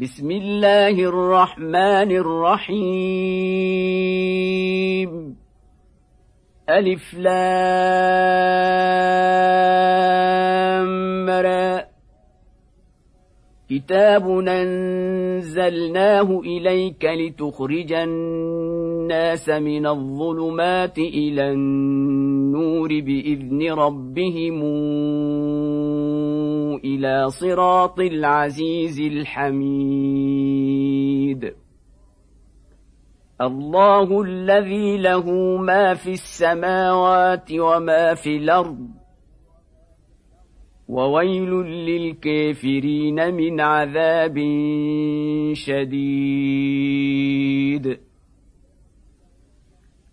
بسم الله الرحمن الرحيم ألف لام كتاب أنزلناه إليك لتخرج الناس من الظلمات إلى النور بإذن ربهم إلى صراط العزيز الحميد. الله الذي له ما في السماوات وما في الأرض. وويل للكافرين من عذاب شديد.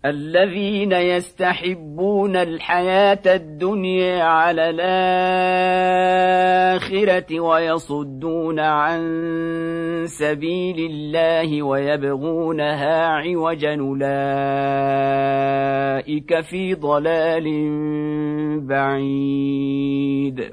الذين يستحبون الحياة الدنيا على الآخرة ويصدون عن سبيل الله ويبغونها عوجا أولئك في ضلال بعيد.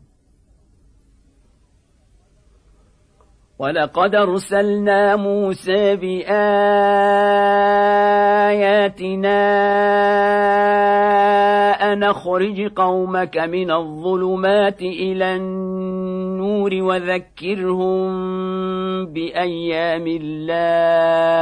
ولقد أرسلنا موسى بآياتنا أن اخرج قومك من الظلمات إلى النور وذكرهم بأيام الله.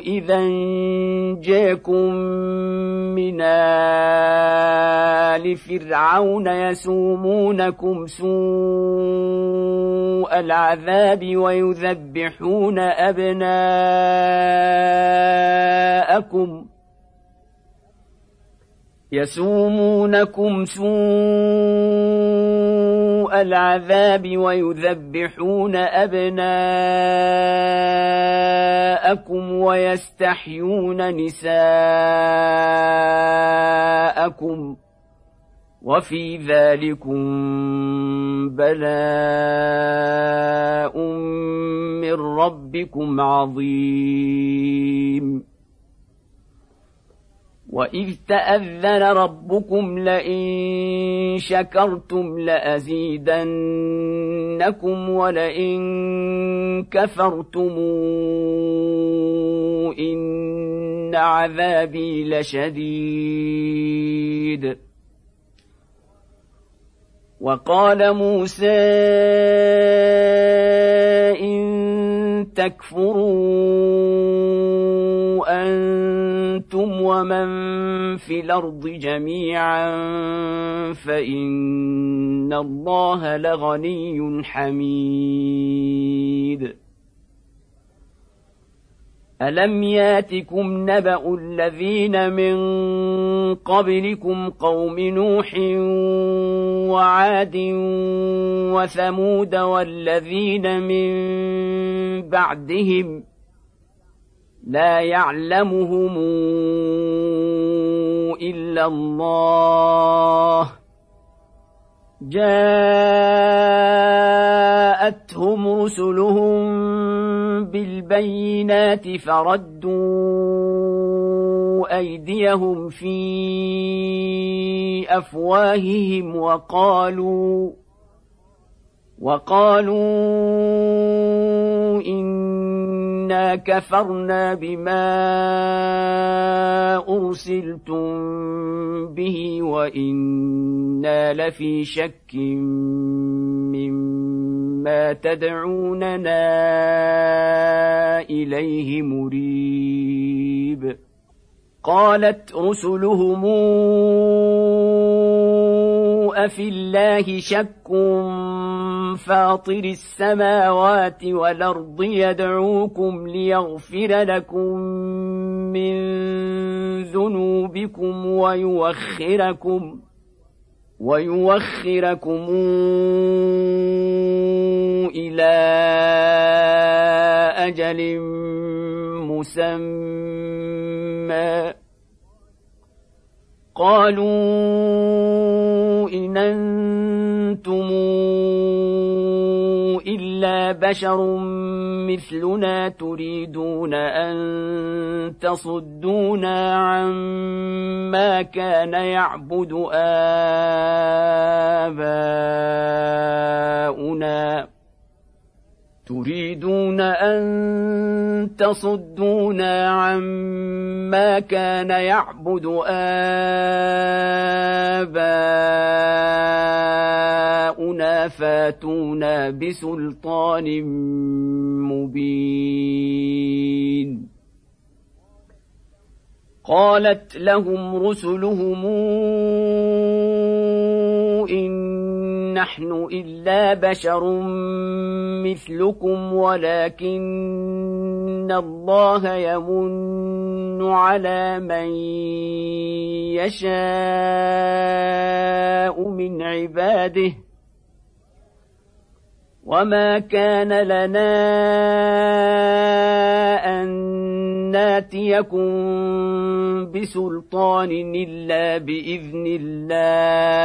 إذا جاكم من آل فرعون يسومونكم سوء العذاب ويذبحون أبناءكم يسومونكم سوء العذاب ويذبحون أبناءكم ويستحيون نساءكم وفي ذلكم بلاء من ربكم عظيم واذ تاذن ربكم لئن شكرتم لازيدنكم ولئن كفرتم ان عذابي لشديد. وقال موسى ان تكفروا أنتم ومن في الأرض جميعا فإن الله لغني حميد. ألم ياتكم نبأ الذين من قبلكم قوم نوح وعاد وثمود والذين من بعدهم لا يعلمهم إلا الله. جاءتهم رسلهم بالبينات فردوا أيديهم في أفواههم وقالوا وقالوا انا كفرنا بما ارسلتم به وأنا لفي شك مما تدعوننا اليه مريب قالت رسلهم افي الله شك فاطر السماوات والأرض يدعوكم ليغفر لكم من ذنوبكم ويوخركم ويوخركم إلى أجل مسمى. قالوا إن أنتم إلا بشر مثلنا تريدون أن تصدونا عما كان يعبد آباؤنا. تريدون أن تصدونا عما كان يعبد آباؤنا فاتونا بسلطان مبين. قالت لهم رسلهم إن نحن إلا بشر مثلكم ولكن الله يمن على من يشاء من عباده. وما كان لنا أن ناتيكم بسلطان إلا بإذن الله.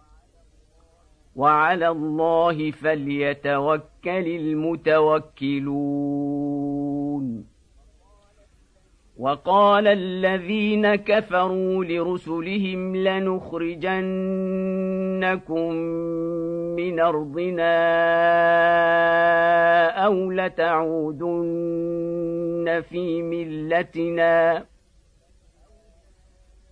وعلى الله فليتوكل المتوكلون. وقال الذين كفروا لرسلهم لنخرجنكم من أرضنا أو لتعودن في ملتنا.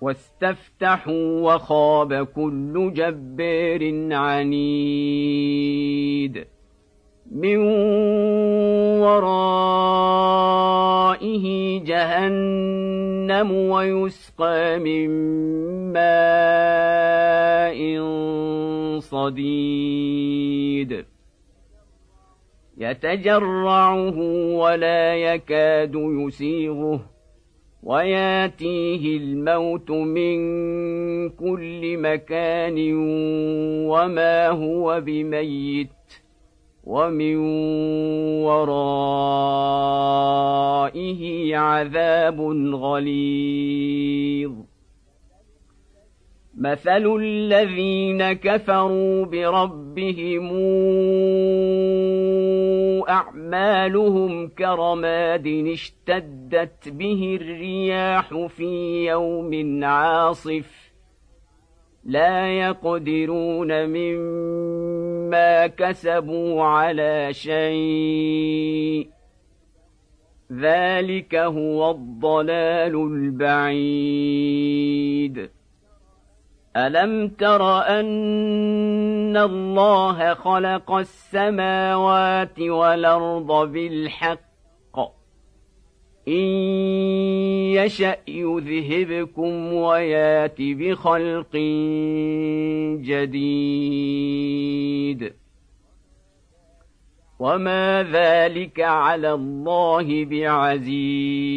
واستفتحوا وخاب كل جبار عنيد. من ورائه جهنم ويسقى من ماء صديد. يتجرعه ولا يكاد يسيغه. وياتيه الموت من كل مكان وما هو بميت ومن ورائه عذاب غليظ. مثل الذين كفروا بربهم اعمالهم كرماد اشتدت به الرياح في يوم عاصف لا يقدرون مما كسبوا على شيء ذلك هو الضلال البعيد الم تر ان الله خلق السماوات والارض بالحق ان يشا يذهبكم ويات بخلق جديد وما ذلك على الله بعزيز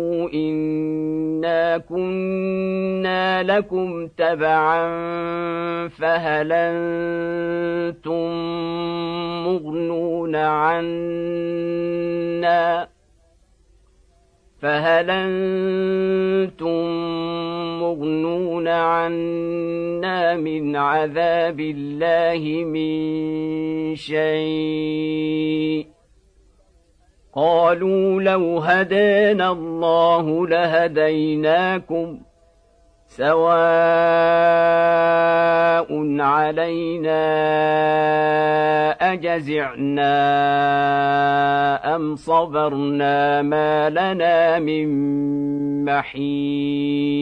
انا كنا لكم تبعا فهل أنتم مغنون عنا فهل أنتم مغنون عنا من عذاب الله من شيء قالوا لو هدانا الله لهديناكم سواء علينا أجزعنا أم صبرنا ما لنا من محيص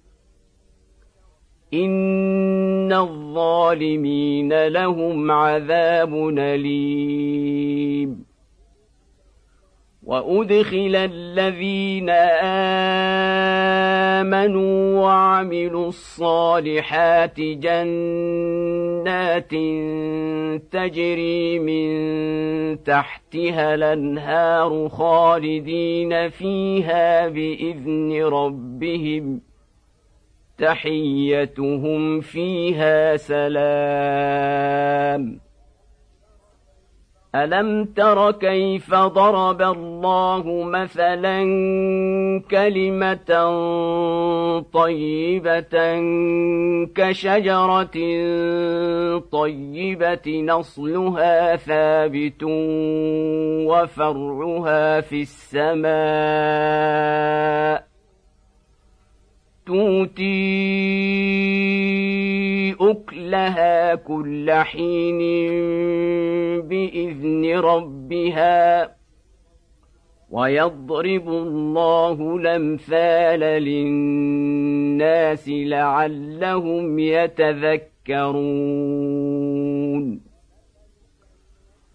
ان الظالمين لهم عذاب اليم. وادخل الذين امنوا وعملوا الصالحات جنات تجري من تحتها الانهار خالدين فيها باذن ربهم تحيتهم فيها سلام. ألم تر كيف ضرب الله مثلا كلمة طيبة كشجرة طيبة نصلها ثابت وفرعها في السماء. تؤتي أكلها كل حين بإذن ربها ويضرب الله الأمثال للناس لعلهم يتذكرون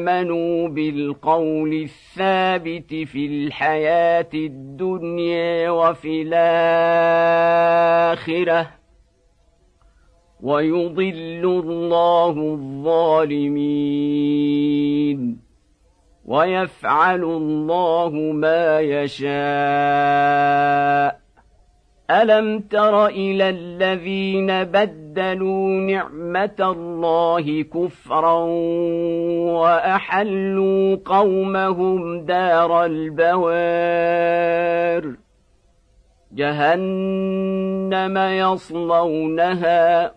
امنوا بالقول الثابت في الحياة الدنيا وفي الاخره ويضل الله الظالمين ويفعل الله ما يشاء الم تر إلى الذين بدلوا نعمة الله كفرا وأحلوا قومهم دار البوار. جهنم يصلونها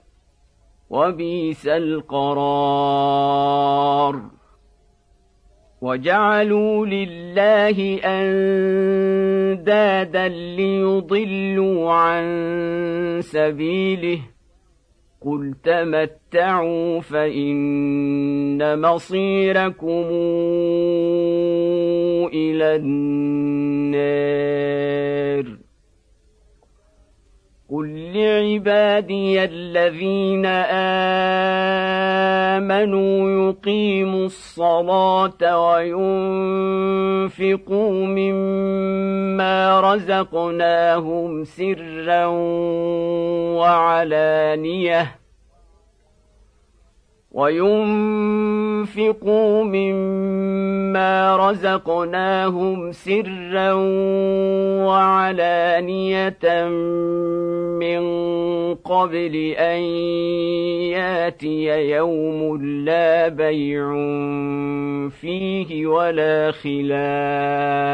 وبئس القرار. وجعلوا لله أندادا ليضلوا عن سبيله قل تمتعوا فان مصيركم إلى النار قل لعبادي الذين امنوا يقيموا الصلاه وينفقوا مما رزقناهم سرا وعلانيه وينفقوا مما رزقناهم سرا وعلانية من قبل أن يأتي يوم لا بيع فيه ولا خلال.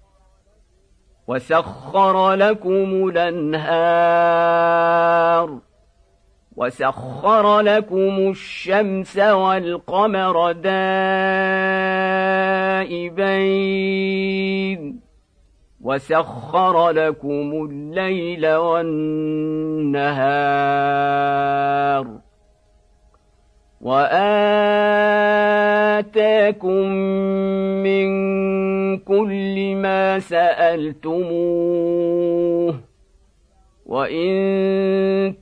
وسخر لكم الأنهار وسخر لكم الشمس والقمر دائبين وسخر لكم الليل والنهار وآتاكم من كل ما سألتموه وإن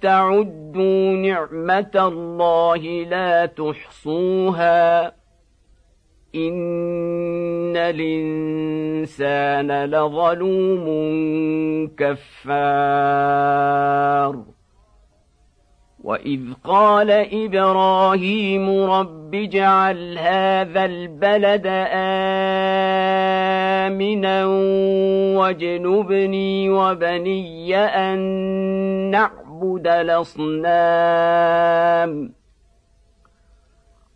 تعدوا نعمة الله لا تحصوها إن الإنسان لظلوم كفار واذ قال إبراهيم رب اجعل هذا البلد امنا واجنبني وبني ان نعبد الاصنام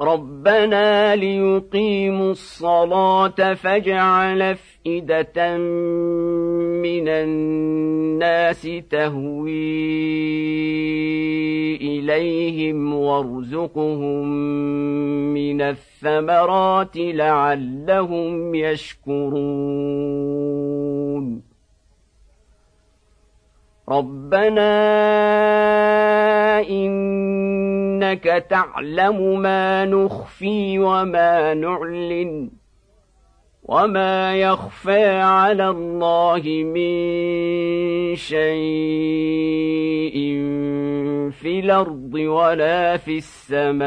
ربنا ليقيموا الصلاة فاجعل أفئدة من الناس تهوي إليهم وارزقهم من الثمرات لعلهم يشكرون. ربنا إنك تعلم ما نخفي وما نعلن وما يخفى على الله من شيء في الأرض ولا في السماء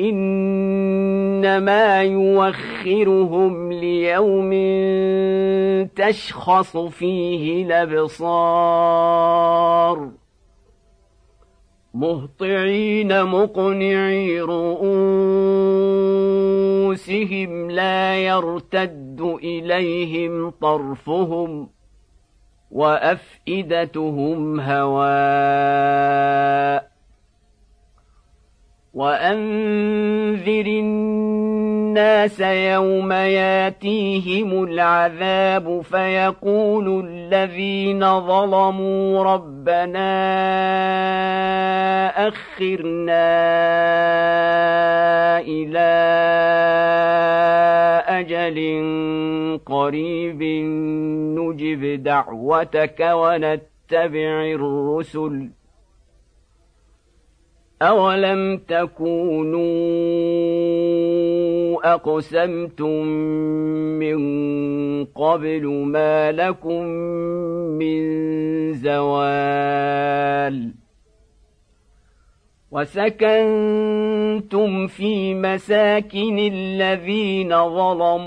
إنما يوخرهم ليوم تشخص فيه الأبصار. مهطعين مقنعي رؤوسهم لا يرتد إليهم طرفهم وأفئدتهم هواء. وانذر الناس يوم ياتيهم العذاب فيقول الذين ظلموا ربنا اخرنا إلى أجل قريب نجب دعوتك ونتبع الرسل أولم تكونوا أقسمتم من قبل ما لكم من زوال وسكنتم في مساكن الذين ظلموا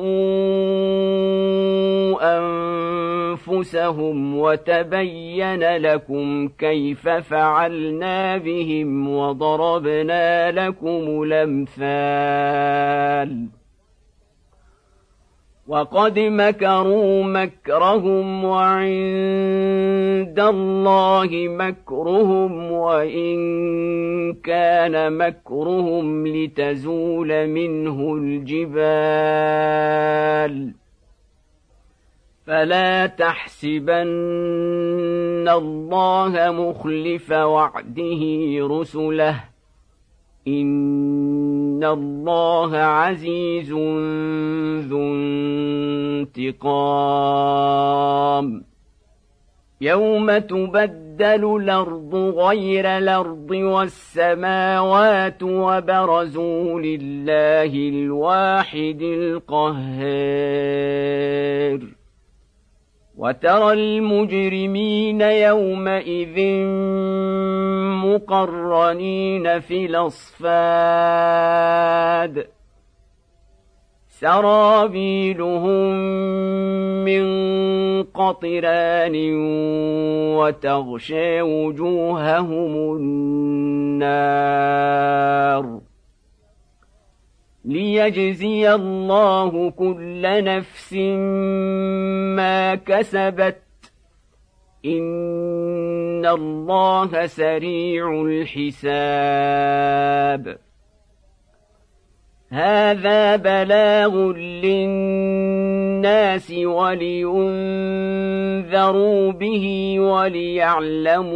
أنفسهم وتبين لكم كيف فعلنا بهم وضربنا لكم الأمثال وقد مكروا مكرهم وعند الله مكرهم وإن كان مكرهم لتزول منه الجبال فلا تحسبن الله مخلف وعده رسله ان الله عزيز ذو انتقام. يوم تبدل الأرض غير الأرض والسماوات وبرزوا لله الواحد القهار. وترى المجرمين يومئذ مقرنين في الأصفاد. سرابيلهم من قطران وتغشى وجوههم النار. ليجزي الله كل نفس ما كسبت ان الله سريع الحساب هذا بلاغ للناس ولينذروا به وليعلموا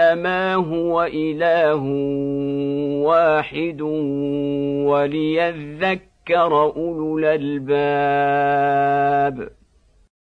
إنما هو إله واحد وليذكر أولو الألباب.